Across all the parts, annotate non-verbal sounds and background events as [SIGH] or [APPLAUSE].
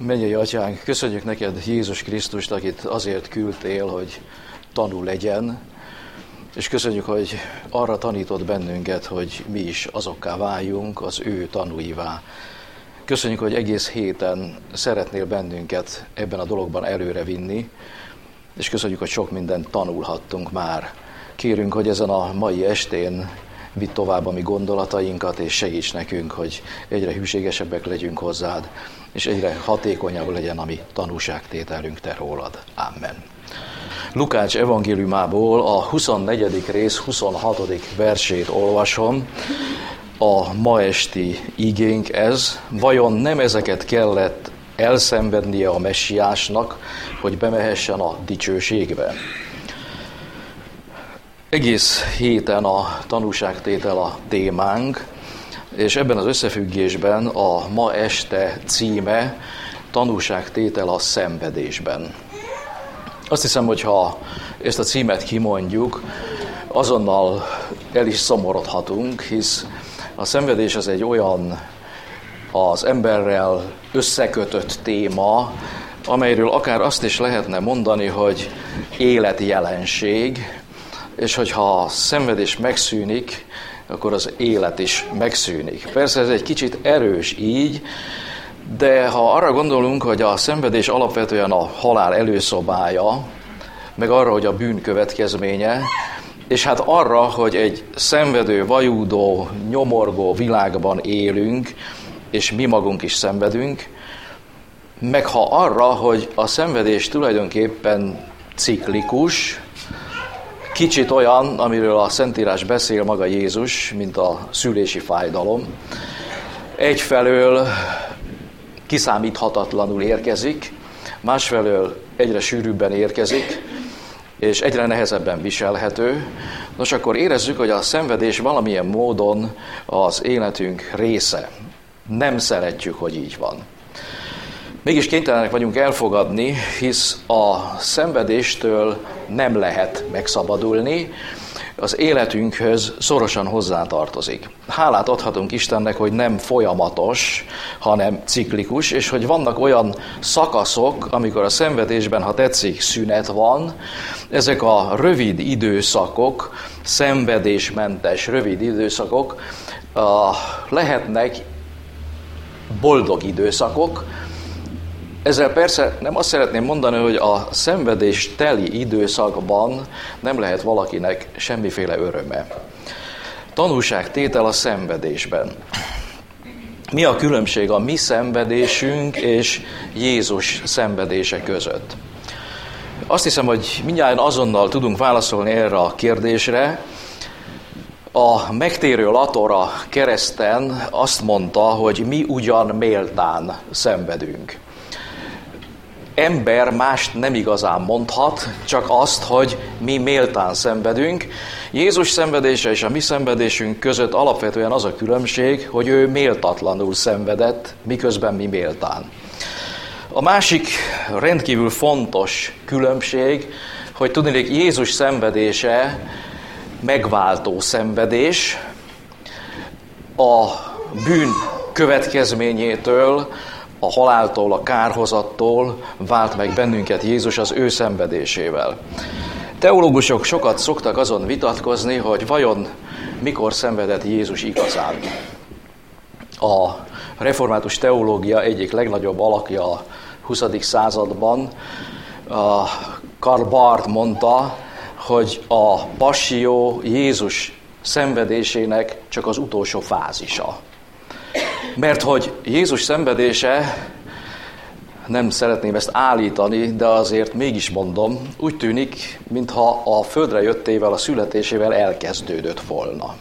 Menjei Atyánk, köszönjük neked Jézus Krisztust, akit azért küldtél, hogy tanul legyen, és köszönjük, hogy arra tanított bennünket, hogy mi is azokká váljunk, az ő tanúivá. Köszönjük, hogy egész héten szeretnél bennünket ebben a dologban előre vinni, és köszönjük, hogy sok mindent tanulhattunk már. Kérünk, hogy ezen a mai estén vidd tovább a mi gondolatainkat, és segíts nekünk, hogy egyre hűségesebbek legyünk hozzád, és egyre hatékonyabb legyen a mi tanúságtételünk te rólad. Amen. Lukács evangéliumából a 24. rész 26. versét olvasom. A ma esti igénk ez. Vajon nem ezeket kellett elszenvednie a messiásnak, hogy bemehessen a dicsőségbe? Egész héten a tanúságtétel a témánk, és ebben az összefüggésben a ma este címe tanúságtétel a szenvedésben. Azt hiszem, hogy ha ezt a címet kimondjuk, azonnal el is szomorodhatunk, hisz a szenvedés az egy olyan az emberrel összekötött téma, amelyről akár azt is lehetne mondani, hogy életjelenség, és hogyha a szenvedés megszűnik, akkor az élet is megszűnik. Persze ez egy kicsit erős így, de ha arra gondolunk, hogy a szenvedés alapvetően a halál előszobája, meg arra, hogy a bűn következménye, és hát arra, hogy egy szenvedő, vajúdó, nyomorgó világban élünk, és mi magunk is szenvedünk, meg ha arra, hogy a szenvedés tulajdonképpen ciklikus, Kicsit olyan, amiről a Szentírás beszél maga Jézus, mint a szülési fájdalom. Egyfelől kiszámíthatatlanul érkezik, másfelől egyre sűrűbben érkezik, és egyre nehezebben viselhető. Nos, akkor érezzük, hogy a szenvedés valamilyen módon az életünk része. Nem szeretjük, hogy így van. Mégis kénytelenek vagyunk elfogadni, hisz a szenvedéstől nem lehet megszabadulni, az életünkhöz szorosan hozzátartozik. Hálát adhatunk Istennek, hogy nem folyamatos, hanem ciklikus, és hogy vannak olyan szakaszok, amikor a szenvedésben, ha tetszik, szünet van. Ezek a rövid időszakok, szenvedésmentes rövid időszakok lehetnek boldog időszakok, ezzel persze nem azt szeretném mondani, hogy a szenvedés teli időszakban nem lehet valakinek semmiféle öröme. Tanulság tétel a szenvedésben. Mi a különbség a mi szenvedésünk és Jézus szenvedése között? Azt hiszem, hogy mindjárt azonnal tudunk válaszolni erre a kérdésre. A megtérő Latora kereszten azt mondta, hogy mi ugyan méltán szenvedünk ember mást nem igazán mondhat, csak azt, hogy mi méltán szenvedünk. Jézus szenvedése és a mi szenvedésünk között alapvetően az a különbség, hogy ő méltatlanul szenvedett, miközben mi méltán. A másik rendkívül fontos különbség, hogy tudnék Jézus szenvedése megváltó szenvedés, a bűn következményétől, a haláltól, a kárhozattól vált meg bennünket Jézus az ő szenvedésével. Teológusok sokat szoktak azon vitatkozni, hogy vajon mikor szenvedett Jézus igazán. A református teológia egyik legnagyobb alakja a 20. században, a Karl Barth mondta, hogy a passió Jézus szenvedésének csak az utolsó fázisa. Mert hogy Jézus szenvedése, nem szeretném ezt állítani, de azért mégis mondom, úgy tűnik, mintha a földre jöttével, a születésével elkezdődött volna.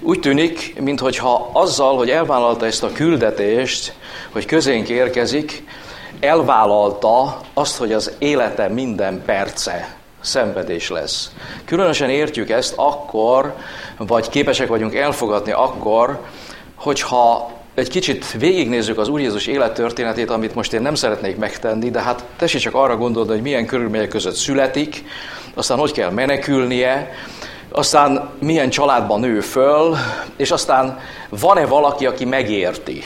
Úgy tűnik, mintha azzal, hogy elvállalta ezt a küldetést, hogy közénk érkezik, elvállalta azt, hogy az élete minden perce szenvedés lesz. Különösen értjük ezt akkor, vagy képesek vagyunk elfogadni akkor, hogyha egy kicsit végignézzük az Úr Jézus élettörténetét, amit most én nem szeretnék megtenni, de hát tessék csak arra gondolni, hogy milyen körülmények között születik, aztán hogy kell menekülnie, aztán milyen családban nő föl, és aztán van-e valaki, aki megérti,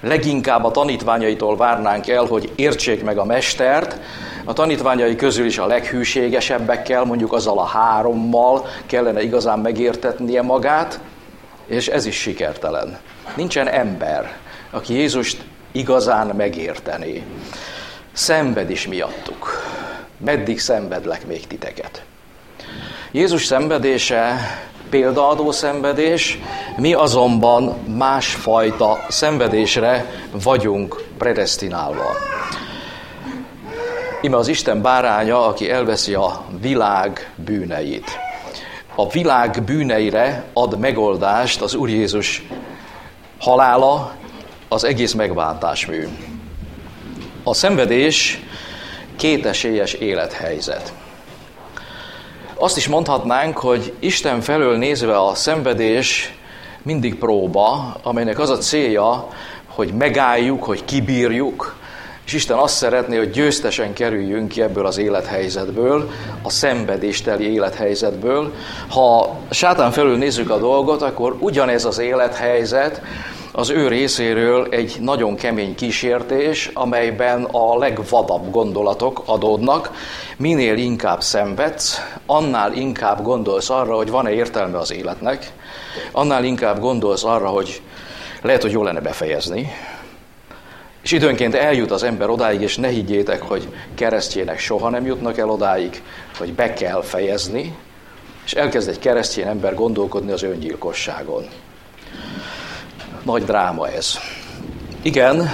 leginkább a tanítványaitól várnánk el, hogy értsék meg a mestert, a tanítványai közül is a leghűségesebbekkel, mondjuk azzal a hárommal kellene igazán megértetnie magát, és ez is sikertelen. Nincsen ember, aki Jézust igazán megértené. Szenved is miattuk. Meddig szenvedlek még titeket? Jézus szenvedése példaadó szenvedés, mi azonban másfajta szenvedésre vagyunk predestinálva. Ime az Isten báránya, aki elveszi a világ bűneit. A világ bűneire ad megoldást az Úr Jézus halála, az egész megváltásmű. A szenvedés kétesélyes élethelyzet. Azt is mondhatnánk, hogy Isten felől nézve a szenvedés mindig próba, amelynek az a célja, hogy megálljuk, hogy kibírjuk, és Isten azt szeretné, hogy győztesen kerüljünk ki ebből az élethelyzetből, a szenvedésteli élethelyzetből. Ha sátán felül nézzük a dolgot, akkor ugyanez az élethelyzet az ő részéről egy nagyon kemény kísértés, amelyben a legvadabb gondolatok adódnak. Minél inkább szenvedsz, annál inkább gondolsz arra, hogy van-e értelme az életnek, annál inkább gondolsz arra, hogy lehet, hogy jó lenne befejezni, és időnként eljut az ember odáig, és ne higgyétek, hogy keresztjének soha nem jutnak el odáig, hogy be kell fejezni, és elkezd egy keresztjén ember gondolkodni az öngyilkosságon. Nagy dráma ez. Igen,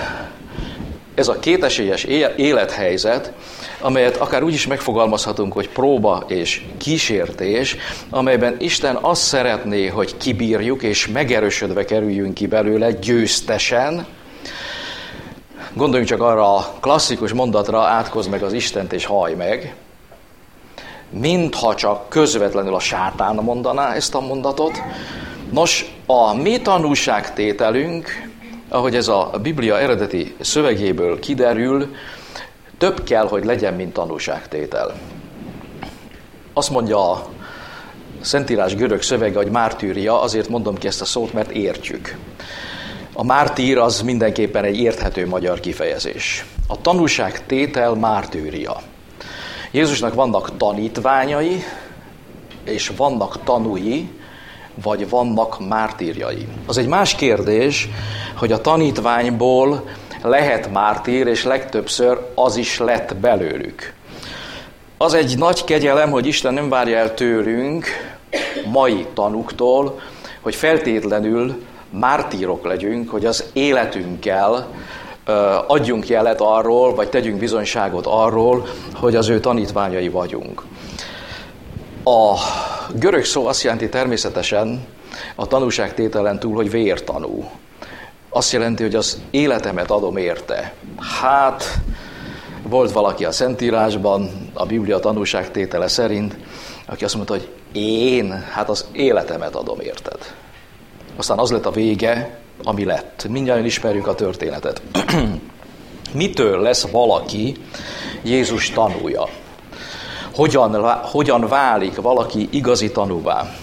ez a kétesélyes élethelyzet, amelyet akár úgy is megfogalmazhatunk, hogy próba és kísértés, amelyben Isten azt szeretné, hogy kibírjuk és megerősödve kerüljünk ki belőle győztesen, Gondoljunk csak arra a klasszikus mondatra, átkozd meg az Istent és haj meg, mintha csak közvetlenül a sátán mondaná ezt a mondatot. Nos, a mi tanúságtételünk, ahogy ez a Biblia eredeti szövegéből kiderül, több kell, hogy legyen, mint tanúságtétel. Azt mondja a Szentírás görög szövege, hogy mártűria, azért mondom ki ezt a szót, mert értjük. A mártír az mindenképpen egy érthető magyar kifejezés. A tanúság tétel mártűria. Jézusnak vannak tanítványai, és vannak tanúi, vagy vannak mártírjai. Az egy más kérdés, hogy a tanítványból lehet mártír, és legtöbbször az is lett belőlük. Az egy nagy kegyelem, hogy Isten nem várja el tőlünk, mai tanuktól, hogy feltétlenül mártírok legyünk, hogy az életünkkel adjunk jelet arról, vagy tegyünk bizonyságot arról, hogy az ő tanítványai vagyunk. A görög szó azt jelenti természetesen a tanúságtételen túl, hogy vértanú. Azt jelenti, hogy az életemet adom érte. Hát, volt valaki a Szentírásban, a Biblia tanúságtétele szerint, aki azt mondta, hogy én, hát az életemet adom érted. Aztán az lett a vége, ami lett. Mindjárt ismerjük a történetet. [CLEARS THROAT] Mitől lesz valaki Jézus tanúja? Hogyan, hogyan válik valaki igazi tanúvá?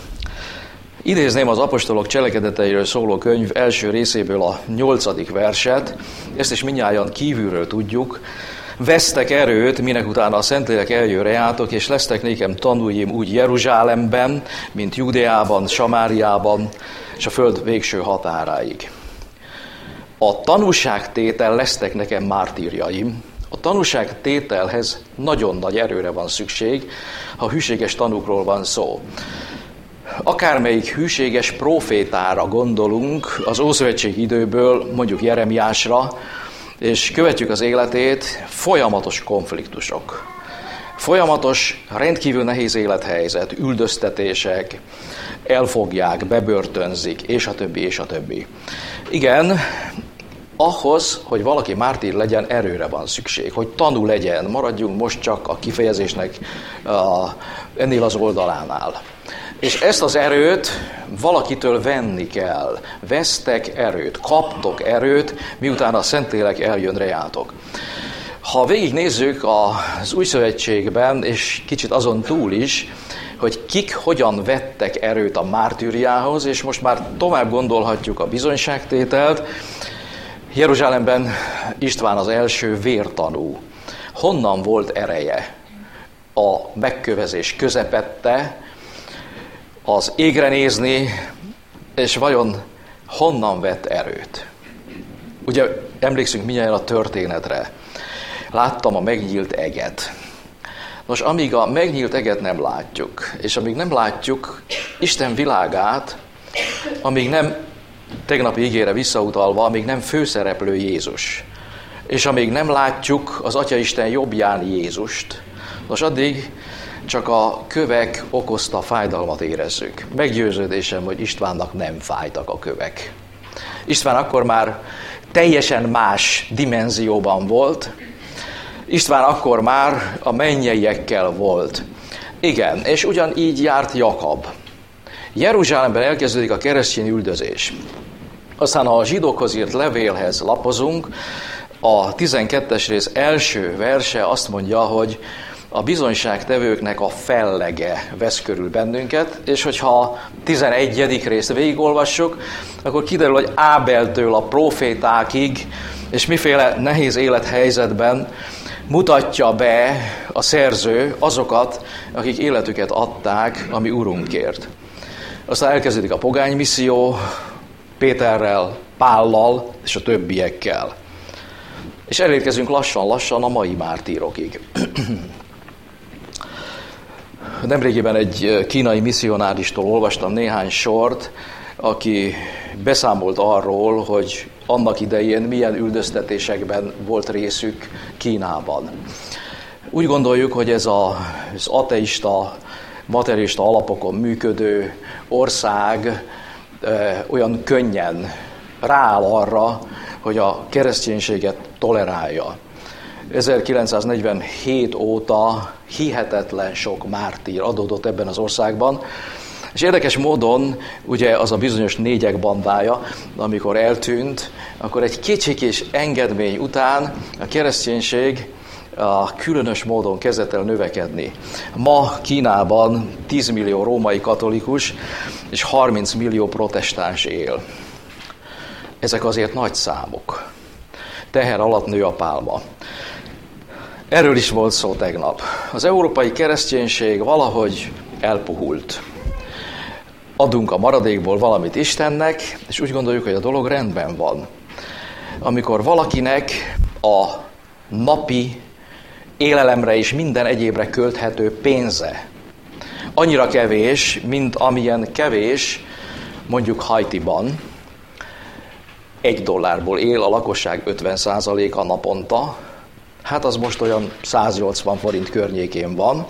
Idézném az apostolok cselekedeteiről szóló könyv első részéből a nyolcadik verset, ezt is mindjárt kívülről tudjuk. Vesztek erőt, minek utána a Szentlélek eljön reátok, és lesztek nékem tanúim úgy Jeruzsálemben, mint Judeában, Samáriában, és a föld végső határáig. A tanúságtétel lesztek nekem mártírjaim. A tanúságtételhez nagyon nagy erőre van szükség, ha hűséges tanúkról van szó. Akármelyik hűséges profétára gondolunk az Ószövetség időből, mondjuk Jeremiásra, és követjük az életét, folyamatos konfliktusok. Folyamatos, rendkívül nehéz élethelyzet, üldöztetések, elfogják, bebörtönzik, és a többi, és a többi. Igen, ahhoz, hogy valaki mártír legyen, erőre van szükség, hogy tanú legyen, maradjunk most csak a kifejezésnek a, ennél az oldalánál. És ezt az erőt valakitől venni kell. Vesztek erőt, kaptok erőt, miután a Szentlélek eljön rejátok. Ha végignézzük az Új Szövetségben, és kicsit azon túl is, hogy kik hogyan vettek erőt a mártűriához, és most már tovább gondolhatjuk a bizonyságtételt. Jeruzsálemben István az első vértanú. Honnan volt ereje? A megkövezés közepette, az égre nézni, és vajon honnan vett erőt? Ugye emlékszünk mindjárt a történetre. Láttam a megnyílt eget. Nos, amíg a megnyílt eget nem látjuk, és amíg nem látjuk Isten világát, amíg nem tegnapi ígére visszautalva, amíg nem főszereplő Jézus, és amíg nem látjuk az Atya Isten jobbján Jézust, nos addig csak a kövek okozta fájdalmat érezzük. Meggyőződésem, hogy Istvánnak nem fájtak a kövek. István akkor már teljesen más dimenzióban volt, István akkor már a mennyeiekkel volt. Igen, és ugyanígy járt Jakab. Jeruzsálemben elkezdődik a keresztény üldözés. Aztán a zsidókhoz írt levélhez lapozunk, a 12-es rész első verse azt mondja, hogy a bizonyságtevőknek a fellege vesz körül bennünket, és hogyha a 11. részt végigolvassuk, akkor kiderül, hogy Ábeltől a profétákig, és miféle nehéz élethelyzetben mutatja be a szerző azokat, akik életüket adták a mi Urunkért. Aztán elkezdődik a pogány misszió Péterrel, Pállal és a többiekkel. És elérkezünk lassan-lassan a mai mártírokig. [CLEARS THROAT] Nemrégiben egy kínai misszionáristól olvastam néhány sort, aki beszámolt arról, hogy annak idején milyen üldöztetésekben volt részük Kínában. Úgy gondoljuk, hogy ez az ateista, materialista alapokon működő ország olyan könnyen rááll arra, hogy a kereszténységet tolerálja. 1947 óta hihetetlen sok mártír adódott ebben az országban, és érdekes módon, ugye az a bizonyos négyek bandája, amikor eltűnt, akkor egy kicsikés engedmény után a kereszténység a különös módon kezdett el növekedni. Ma Kínában 10 millió római katolikus és 30 millió protestáns él. Ezek azért nagy számok. Teher alatt nő a pálma. Erről is volt szó tegnap. Az európai kereszténység valahogy elpuhult. Adunk a maradékból valamit Istennek, és úgy gondoljuk, hogy a dolog rendben van. Amikor valakinek a napi élelemre és minden egyébre költhető pénze annyira kevés, mint amilyen kevés mondjuk Haitiban, egy dollárból él a lakosság 50%-a naponta, hát az most olyan 180 forint környékén van,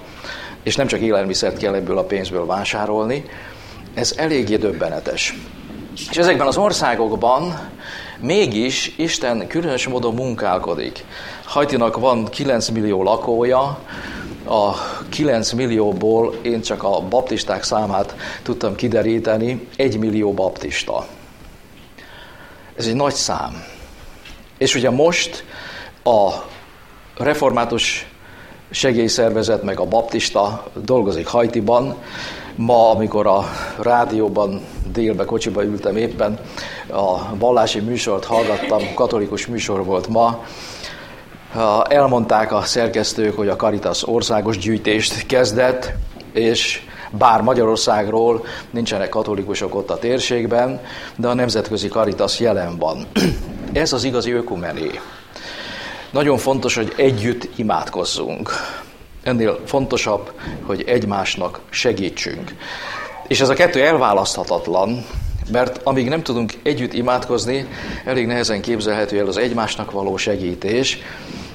és nem csak élelmiszert kell ebből a pénzből vásárolni, ez eléggé döbbenetes. És ezekben az országokban mégis Isten különös módon munkálkodik. Hajtinak van 9 millió lakója, a 9 millióból én csak a baptisták számát tudtam kideríteni, 1 millió baptista. Ez egy nagy szám. És ugye most a református segélyszervezet meg a baptista dolgozik Hajtiban. Ma, amikor a rádióban délbe kocsiba ültem éppen, a vallási műsort hallgattam, katolikus műsor volt ma, elmondták a szerkesztők, hogy a Caritas országos gyűjtést kezdett, és bár Magyarországról nincsenek katolikusok ott a térségben, de a nemzetközi Caritas jelen van. [CLEARS THROAT] Ez az igazi ökumené. Nagyon fontos, hogy együtt imádkozzunk. Ennél fontosabb, hogy egymásnak segítsünk. És ez a kettő elválaszthatatlan, mert amíg nem tudunk együtt imádkozni, elég nehezen képzelhető el az egymásnak való segítés,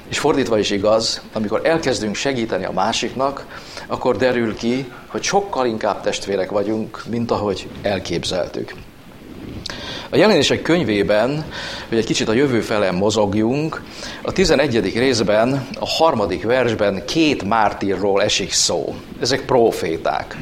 és fordítva is igaz, amikor elkezdünk segíteni a másiknak, akkor derül ki, hogy sokkal inkább testvérek vagyunk, mint ahogy elképzeltük. A jelenések könyvében, hogy egy kicsit a jövő fele mozogjunk, a 11. részben, a harmadik versben két mártírról esik szó. Ezek proféták.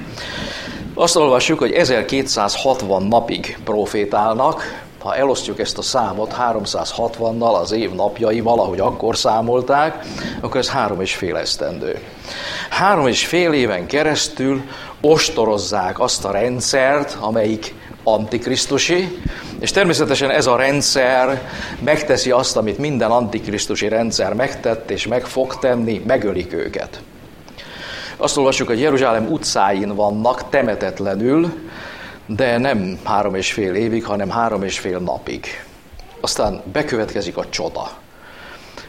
Azt olvassuk, hogy 1260 napig profétálnak, ha elosztjuk ezt a számot 360-nal az év napjai, valahogy akkor számolták, akkor ez három és fél esztendő. Három és fél éven keresztül ostorozzák azt a rendszert, amelyik antikrisztusi, És természetesen ez a rendszer megteszi azt, amit minden antikrisztusi rendszer megtett és meg fog tenni, megölik őket. Azt olvassuk, hogy Jeruzsálem utcáin vannak temetetlenül, de nem három és fél évig, hanem három és fél napig. Aztán bekövetkezik a csoda.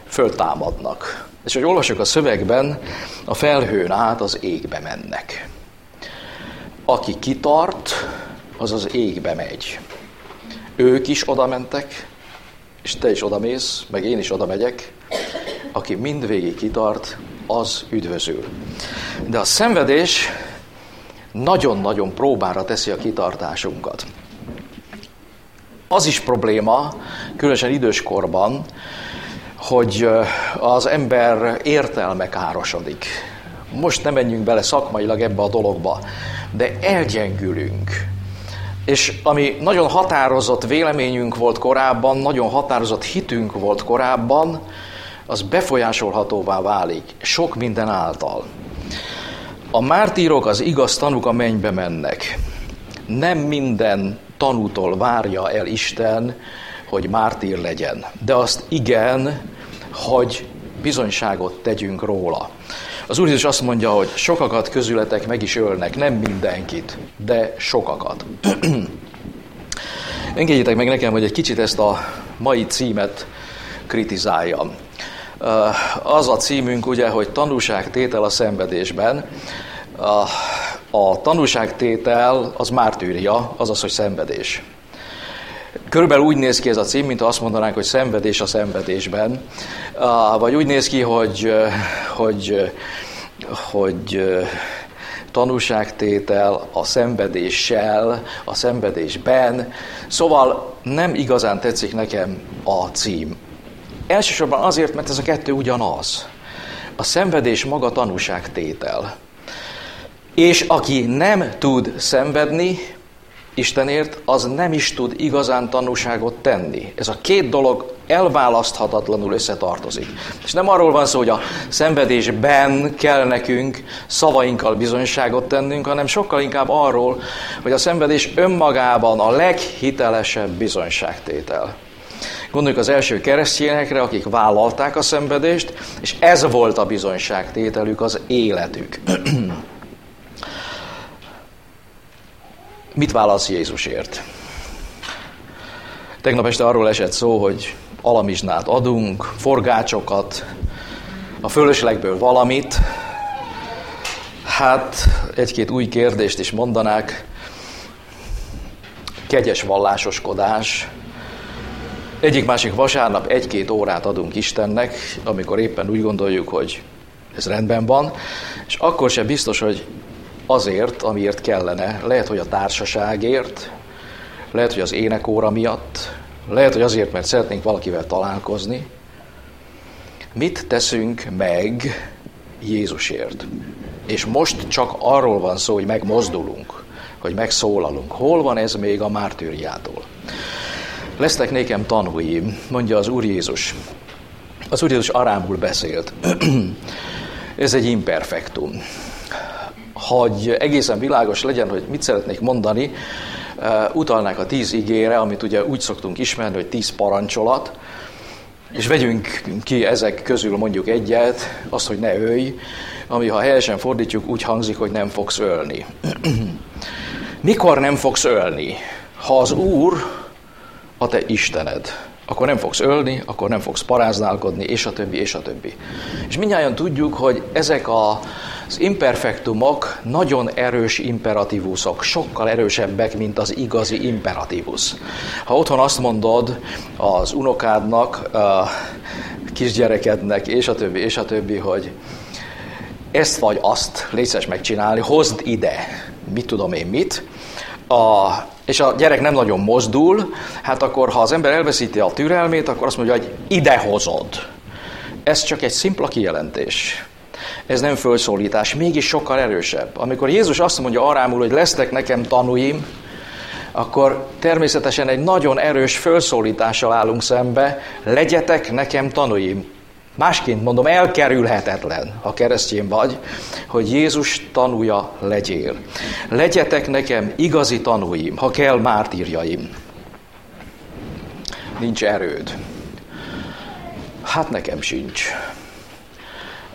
Föltámadnak. És hogy olvasok a szövegben, a felhőn át az égbe mennek. Aki kitart, az az égbe megy. Ők is oda mentek, és te is oda mész, meg én is oda megyek. Aki mindvégig kitart, az üdvözül. De a szenvedés nagyon-nagyon próbára teszi a kitartásunkat. Az is probléma, különösen időskorban, hogy az ember értelme károsodik. Most nem menjünk bele szakmailag ebbe a dologba, de elgyengülünk. És ami nagyon határozott véleményünk volt korábban, nagyon határozott hitünk volt korábban, az befolyásolhatóvá válik sok minden által. A mártírok, az igaz tanúk a mennybe mennek. Nem minden tanútól várja el Isten, hogy mártír legyen. De azt igen, hogy bizonyságot tegyünk róla. Az Úr Jézus azt mondja, hogy sokakat közületek meg is ölnek, nem mindenkit, de sokakat. [CLEARS THROAT] Engedjétek meg nekem, hogy egy kicsit ezt a mai címet kritizáljam. Az a címünk ugye, hogy tanúságtétel a szenvedésben. A, a tanúságtétel az mártűria, azaz, hogy szenvedés. Körülbelül úgy néz ki ez a cím, mint azt mondanánk, hogy szenvedés a szenvedésben. Vagy úgy néz ki, hogy, hogy, hogy tanúságtétel a szenvedéssel, a szenvedésben. Szóval nem igazán tetszik nekem a cím. Elsősorban azért, mert ez a kettő ugyanaz. A szenvedés maga tanúságtétel. És aki nem tud szenvedni, Istenért, az nem is tud igazán tanúságot tenni. Ez a két dolog elválaszthatatlanul összetartozik. És nem arról van szó, hogy a szenvedésben kell nekünk szavainkkal bizonyságot tennünk, hanem sokkal inkább arról, hogy a szenvedés önmagában a leghitelesebb bizonyságtétel. Gondoljuk az első keresztényekre, akik vállalták a szenvedést, és ez volt a bizonyságtételük, az életük. Mit válasz Jézusért? Tegnap este arról esett szó, hogy alamizsnát adunk, forgácsokat, a fölöslegből valamit. Hát egy-két új kérdést is mondanák. Kegyes vallásoskodás. Egyik-másik vasárnap egy-két órát adunk Istennek, amikor éppen úgy gondoljuk, hogy ez rendben van, és akkor se biztos, hogy azért, amiért kellene. Lehet, hogy a társaságért, lehet, hogy az énekóra miatt, lehet, hogy azért, mert szeretnénk valakivel találkozni. Mit teszünk meg Jézusért? És most csak arról van szó, hogy megmozdulunk, hogy megszólalunk. Hol van ez még a mártűriától? Lesznek nékem tanúim, mondja az Úr Jézus. Az Úr Jézus arámul beszélt. [CLEARS THROAT] ez egy imperfektum hogy egészen világos legyen, hogy mit szeretnék mondani, utalnák a tíz igére, amit ugye úgy szoktunk ismerni, hogy tíz parancsolat, és vegyünk ki ezek közül mondjuk egyet, azt, hogy ne ölj, ami ha helyesen fordítjuk, úgy hangzik, hogy nem fogsz ölni. [CLEARS THROAT] Mikor nem fogsz ölni? Ha az Úr a te Istened, akkor nem fogsz ölni, akkor nem fogsz paráználkodni, és a többi, és a többi. És mindjárt tudjuk, hogy ezek a az imperfektumok nagyon erős imperatívusok, sokkal erősebbek, mint az igazi imperatívusz. Ha otthon azt mondod az unokádnak, a kisgyerekednek, és a többi, és a többi, hogy ezt vagy azt létszes megcsinálni, hozd ide, mit tudom én mit, a, és a gyerek nem nagyon mozdul, hát akkor, ha az ember elveszíti a türelmét, akkor azt mondja, hogy ide hozod. Ez csak egy szimpla kijelentés. Ez nem fölszólítás, mégis sokkal erősebb. Amikor Jézus azt mondja arámul, hogy lesztek nekem tanúim, akkor természetesen egy nagyon erős fölszólítással állunk szembe, legyetek nekem tanúim. Másként mondom, elkerülhetetlen, ha keresztjén vagy, hogy Jézus tanúja legyél. Legyetek nekem igazi tanúim, ha kell mártírjaim. nincs erőd. Hát nekem sincs.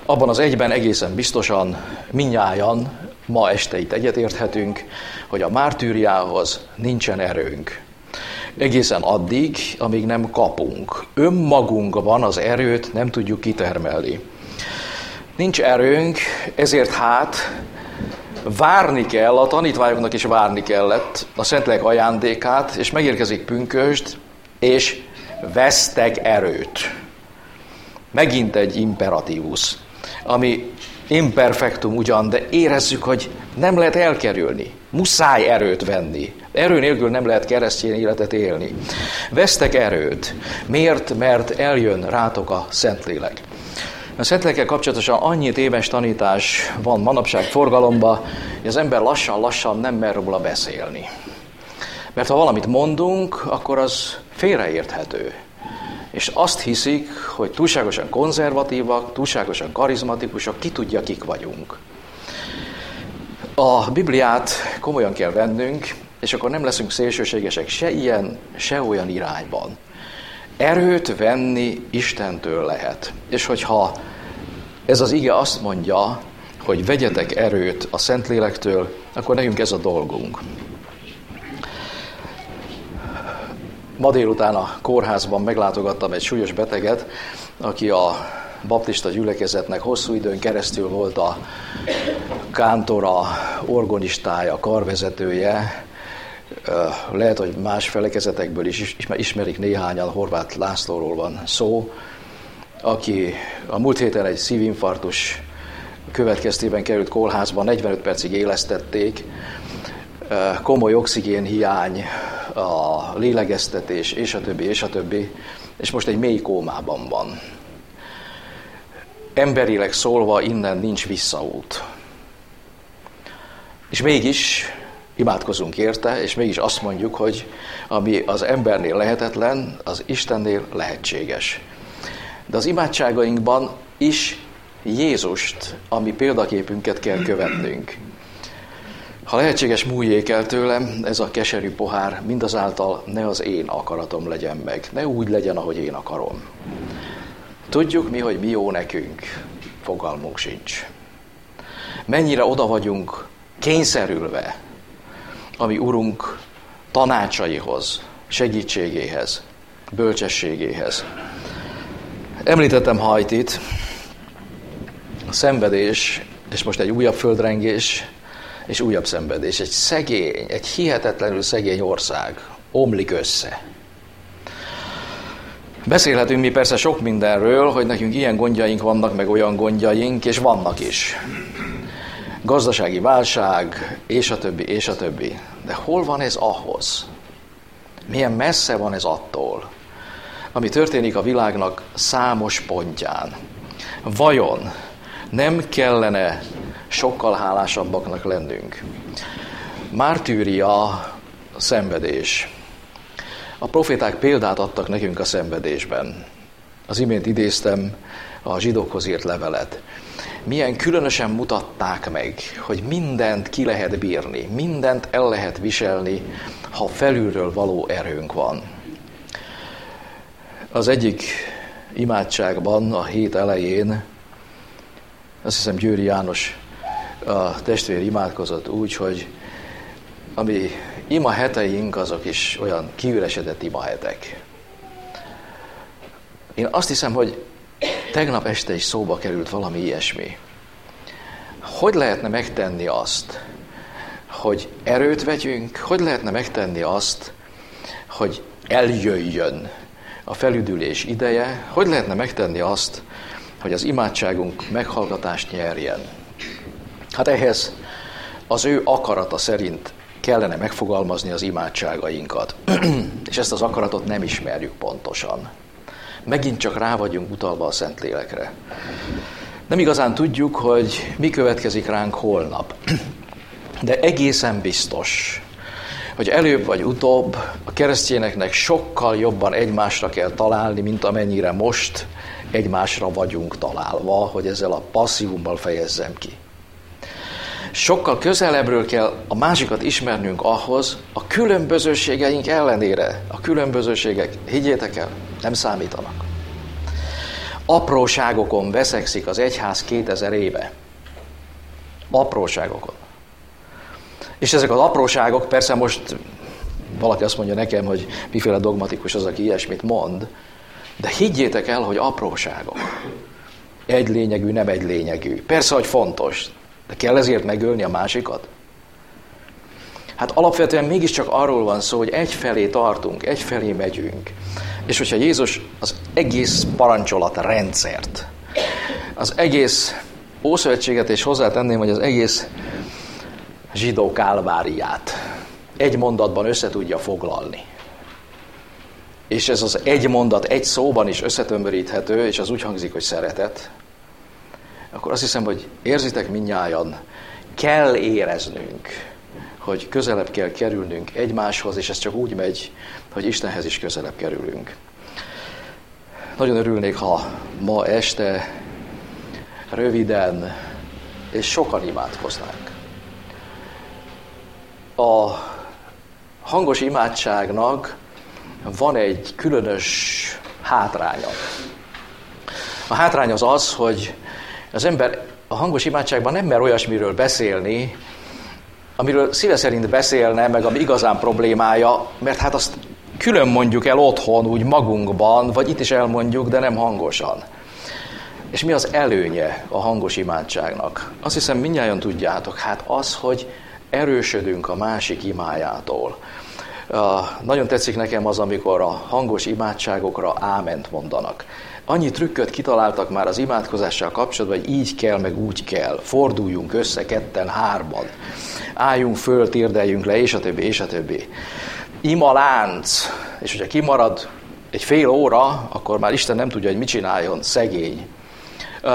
Abban az egyben egészen biztosan minnyájan ma este itt egyetérthetünk, hogy a mártűriához nincsen erőnk. Egészen addig, amíg nem kapunk. Önmagunkban az erőt nem tudjuk kitermelni. Nincs erőnk, ezért hát várni kell, a tanítványoknak is várni kellett a Szentlélek ajándékát, és megérkezik pünkösd, és vesztek erőt. Megint egy imperatívus, ami imperfektum ugyan, de érezzük, hogy nem lehet elkerülni. Muszáj erőt venni. Erő nélkül nem lehet keresztény életet élni. Vesztek erőt. Miért? Mert eljön rátok a Szentlélek. A Szentlélekkel kapcsolatosan annyi éves tanítás van manapság forgalomba, hogy az ember lassan-lassan nem mer róla beszélni. Mert ha valamit mondunk, akkor az félreérthető. És azt hiszik, hogy túlságosan konzervatívak, túlságosan karizmatikusak, ki tudja, kik vagyunk. A Bibliát komolyan kell vennünk, és akkor nem leszünk szélsőségesek se ilyen, se olyan irányban. Erőt venni Istentől lehet. És hogyha ez az ige azt mondja, hogy vegyetek erőt a Szentlélektől, akkor nekünk ez a dolgunk. Ma délután a kórházban meglátogattam egy súlyos beteget, aki a baptista gyülekezetnek hosszú időn keresztül volt a kántora, organistája, karvezetője. Lehet, hogy más felekezetekből is ismerik néhányan, Horváth Lászlóról van szó, aki a múlt héten egy szívinfarktus következtében került kórházba, 45 percig élesztették, komoly oxigénhiány, a lélegeztetés, és a többi, és a többi, és most egy mély kómában van. Emberileg szólva innen nincs visszaút. És mégis imádkozunk érte, és mégis azt mondjuk, hogy ami az embernél lehetetlen, az Istennél lehetséges. De az imádságainkban is Jézust, ami példaképünket kell követnünk. Ha lehetséges, múljék el tőlem ez a keserű pohár, mindazáltal ne az én akaratom legyen meg, ne úgy legyen, ahogy én akarom. Tudjuk mi, hogy mi jó nekünk, fogalmunk sincs. Mennyire oda vagyunk kényszerülve, ami Urunk tanácsaihoz, segítségéhez, bölcsességéhez. Említettem Hajtit, a szenvedés, és most egy újabb földrengés, és újabb szenvedés. Egy szegény, egy hihetetlenül szegény ország omlik össze. Beszélhetünk mi persze sok mindenről, hogy nekünk ilyen gondjaink vannak, meg olyan gondjaink, és vannak is. Gazdasági válság, és a többi, és a többi. De hol van ez ahhoz? Milyen messze van ez attól, ami történik a világnak számos pontján? Vajon nem kellene sokkal hálásabbaknak lennünk. Mártűria szenvedés. A proféták példát adtak nekünk a szenvedésben. Az imént idéztem a zsidókhoz írt levelet. Milyen különösen mutatták meg, hogy mindent ki lehet bírni, mindent el lehet viselni, ha felülről való erőnk van. Az egyik imádságban a hét elején, azt hiszem Győri János a testvér imádkozott úgy, hogy ami ima heteink, azok is olyan kiüresedett ima. Én azt hiszem, hogy tegnap este is szóba került valami ilyesmi. Hogy lehetne megtenni azt, hogy erőt vegyünk, hogy lehetne megtenni azt, hogy eljöjjön a felüdülés ideje, hogy lehetne megtenni azt, hogy az imádságunk meghallgatást nyerjen. Hát ehhez az ő akarata szerint kellene megfogalmazni az imádságainkat. [CLEARS THROAT] És ezt az akaratot nem ismerjük pontosan. Megint csak rá vagyunk utalva a Szentlélekre. Nem igazán tudjuk, hogy mi következik ránk holnap. [CLEARS THROAT] De egészen biztos, hogy előbb vagy utóbb a keresztényeknek sokkal jobban egymásra kell találni, mint amennyire most egymásra vagyunk találva, hogy ezzel a passzívummal fejezzem ki. Sokkal közelebbről kell a másikat ismernünk ahhoz, a különbözőségeink ellenére. A különbözőségek, higgyétek el, nem számítanak. Apróságokon veszekszik az egyház 2000 éve. Apróságokon. És ezek az apróságok, persze most valaki azt mondja nekem, hogy miféle dogmatikus az, aki ilyesmit mond, de higgyétek el, hogy apróságok. Egy lényegű, nem egy lényegű. Persze, hogy fontos, de kell ezért megölni a másikat? Hát alapvetően mégiscsak arról van szó, hogy egyfelé tartunk, egyfelé megyünk. És hogyha Jézus az egész parancsolat rendszert, az egész Ószövetséget, és hozzátenném, hogy az egész zsidó kálváriát egy mondatban össze tudja foglalni. És ez az egy mondat egy szóban is összetömöríthető, és az úgy hangzik, hogy szeretet, akkor azt hiszem, hogy érzitek minnyáján, kell éreznünk, hogy közelebb kell kerülnünk egymáshoz, és ez csak úgy megy, hogy Istenhez is közelebb kerülünk. Nagyon örülnék, ha ma este röviden és sokan imádkoznánk. A hangos imádságnak van egy különös hátránya. A hátrány az az, hogy az ember a hangos imádságban nem mer olyasmiről beszélni, amiről szíve szerint beszélne, meg ami igazán problémája, mert hát azt külön mondjuk el otthon, úgy magunkban, vagy itt is elmondjuk, de nem hangosan. És mi az előnye a hangos imádságnak? Azt hiszem, mindjárt tudjátok, hát az, hogy erősödünk a másik imájától. Nagyon tetszik nekem az, amikor a hangos imádságokra áment mondanak. Annyi trükköt kitaláltak már az imádkozással kapcsolatban, hogy így kell, meg úgy kell. Forduljunk össze ketten, hárman. Álljunk föl, térdeljünk le, és a többi, és a többi. Ima lánc, és hogyha kimarad egy fél óra, akkor már Isten nem tudja, hogy mit csináljon, szegény. Uh,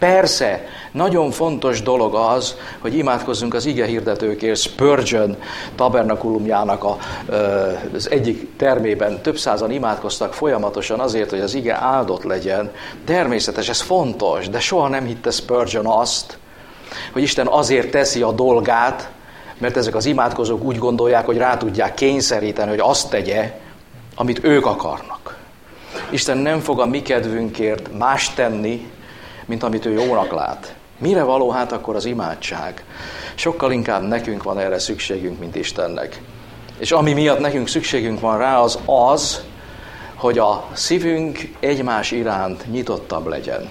persze, nagyon fontos dolog az, hogy imádkozzunk az ige hirdetőkért. Spurgeon tabernakulumjának a, az egyik termében több százan imádkoztak folyamatosan azért, hogy az ige áldott legyen. Természetes, ez fontos, de soha nem hitte Spurgeon azt, hogy Isten azért teszi a dolgát, mert ezek az imádkozók úgy gondolják, hogy rá tudják kényszeríteni, hogy azt tegye, amit ők akarnak. Isten nem fog a mi kedvünkért más tenni, mint amit ő jónak lát. Mire való hát akkor az imádság? Sokkal inkább nekünk van erre szükségünk, mint Istennek. És ami miatt nekünk szükségünk van rá, az az, hogy a szívünk egymás iránt nyitottabb legyen.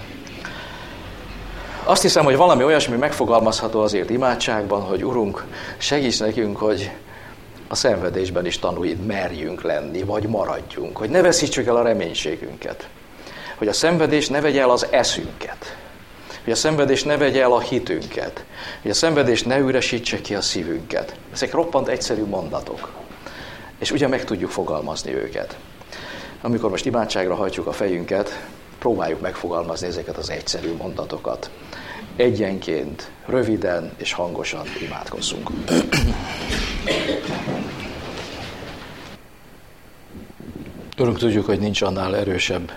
Azt hiszem, hogy valami olyasmi megfogalmazható azért imádságban, hogy Urunk, segíts nekünk, hogy a szenvedésben is tanulj, merjünk lenni, vagy maradjunk, hogy ne veszítsük el a reménységünket, hogy a szenvedés ne vegye el az eszünket, hogy a szenvedés ne vegye el a hitünket, hogy a szenvedés ne üresítse ki a szívünket. Ezek roppant egyszerű mondatok, és ugye meg tudjuk fogalmazni őket. Amikor most imádságra hajtjuk a fejünket, próbáljuk megfogalmazni ezeket az egyszerű mondatokat. Egyenként, röviden és hangosan imádkozzunk. Örök tudjuk, hogy nincs annál erősebb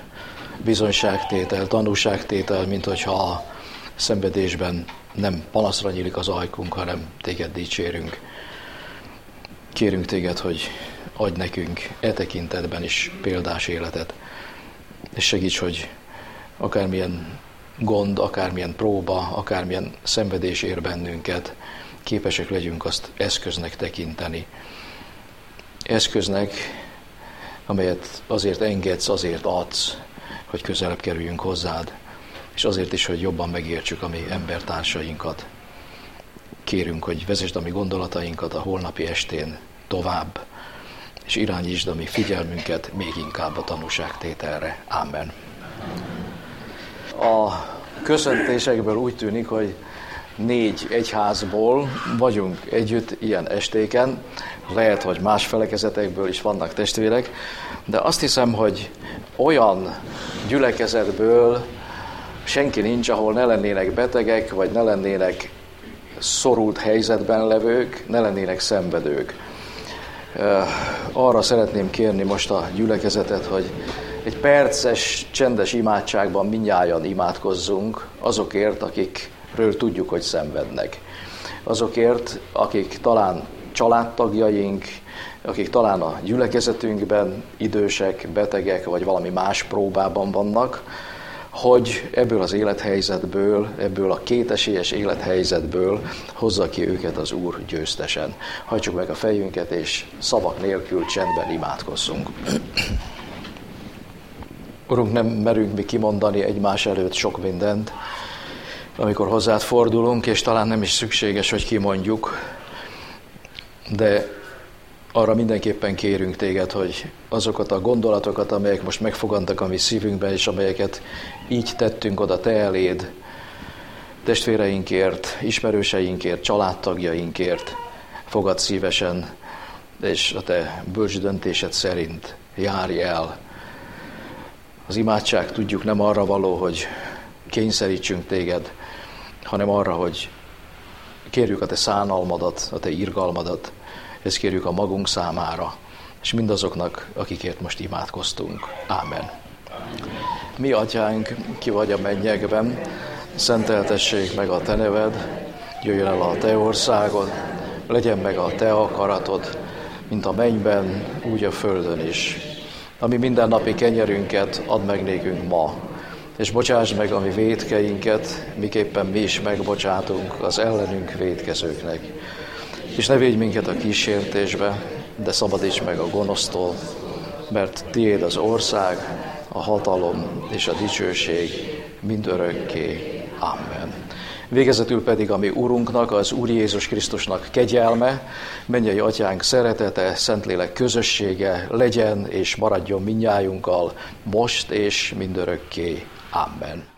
bizonyságtétel, tanúságtétel, mint hogyha a szenvedésben nem panaszra nyílik az ajkunk, hanem téged dicsérünk. Kérünk téged, hogy adj nekünk e tekintetben is példás életet, és segíts, hogy akármilyen gond, akármilyen próba, akármilyen szenvedés ér bennünket, képesek legyünk azt eszköznek tekinteni. Eszköznek, amelyet azért engedsz, azért adsz, hogy közelebb kerüljünk hozzád, és azért is, hogy jobban megértsük a mi embertársainkat. Kérünk, hogy vezesd a mi gondolatainkat a holnapi estén tovább, és irányítsd a mi figyelmünket még inkább a tanúságtételre. Amen. A köszöntésekből úgy tűnik, hogy négy egyházból vagyunk együtt ilyen estéken. Lehet, hogy más felekezetekből is vannak testvérek, de azt hiszem, hogy olyan gyülekezetből senki nincs, ahol ne lennének betegek, vagy ne lennének szorult helyzetben levők, ne lennének szenvedők. Arra szeretném kérni most a gyülekezetet, hogy egy perces, csendes imádságban mindnyájan imádkozzunk azokért, akikről tudjuk, hogy szenvednek. azokért, akik talán családtagjaink, akik talán a gyülekezetünkben idősek, betegek, vagy valami más próbában vannak, hogy ebből az élethelyzetből, ebből a kétesélyes élethelyzetből hozza ki őket az Úr győztesen. Hajtsuk meg a fejünket, és szavak nélkül csendben imádkozzunk. Urunk, nem merünk mi kimondani egymás előtt sok mindent, amikor hozzád fordulunk, és talán nem is szükséges, hogy kimondjuk, de arra mindenképpen kérünk téged, hogy azokat a gondolatokat, amelyek most megfogantak a mi szívünkben, és amelyeket így tettünk oda te eléd, testvéreinkért, ismerőseinkért, családtagjainkért, fogad szívesen, és a te bölcs döntésed szerint járj el. Az imádság tudjuk nem arra való, hogy kényszerítsünk téged, hanem arra, hogy kérjük a te szánalmadat, a te irgalmadat, ezt kérjük a magunk számára, és mindazoknak, akikért most imádkoztunk. Ámen. Mi, atyánk, ki vagy a mennyekben, szenteltessék meg a te neved, jöjjön el a te országod, legyen meg a te akaratod, mint a mennyben, úgy a földön is. Ami mindennapi kenyerünket add meg nékünk ma, és bocsáss meg a mi védkeinket, miképpen mi is megbocsátunk az ellenünk védkezőknek és ne védj minket a kísértésbe, de szabadíts meg a gonosztól, mert tiéd az ország, a hatalom és a dicsőség mindörökké. Amen. Végezetül pedig a mi Urunknak, az Úr Jézus Krisztusnak kegyelme, mennyei atyánk szeretete, Szentlélek közössége legyen és maradjon minnyájunkkal most és mindörökké. Amen.